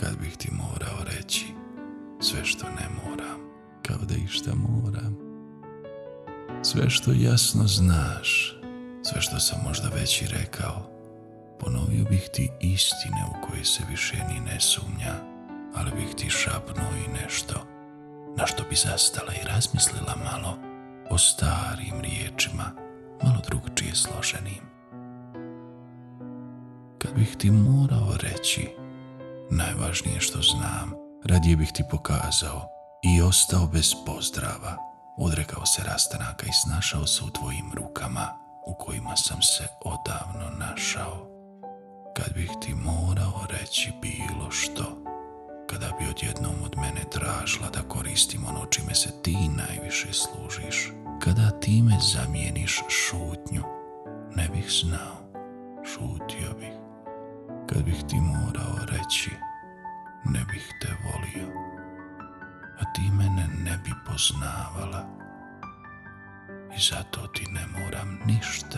kad bih ti morao reći sve što ne moram, kao da išta moram. Sve što jasno znaš, sve što sam možda već i rekao, ponovio bih ti istine u koje se više ni ne sumnja, ali bih ti šapnuo i nešto, na što bi zastala i razmislila malo o starim riječima, malo drugčije složenim. Kad bih ti morao reći najvažnije što znam, radije bih ti pokazao i ostao bez pozdrava, odrekao se rastanaka i snašao se u tvojim rukama, u kojima sam se odavno našao. Kad bih ti morao reći bilo što, kada bi odjednom od mene tražila da koristim ono čime se ti najviše služiš, kada time zamijeniš šutnju, ne bih znao, šutio bih. Kad bih ti morao reći, ne bih te volio, a ti mene ne bi poznavala i zato ti ne moram ništa.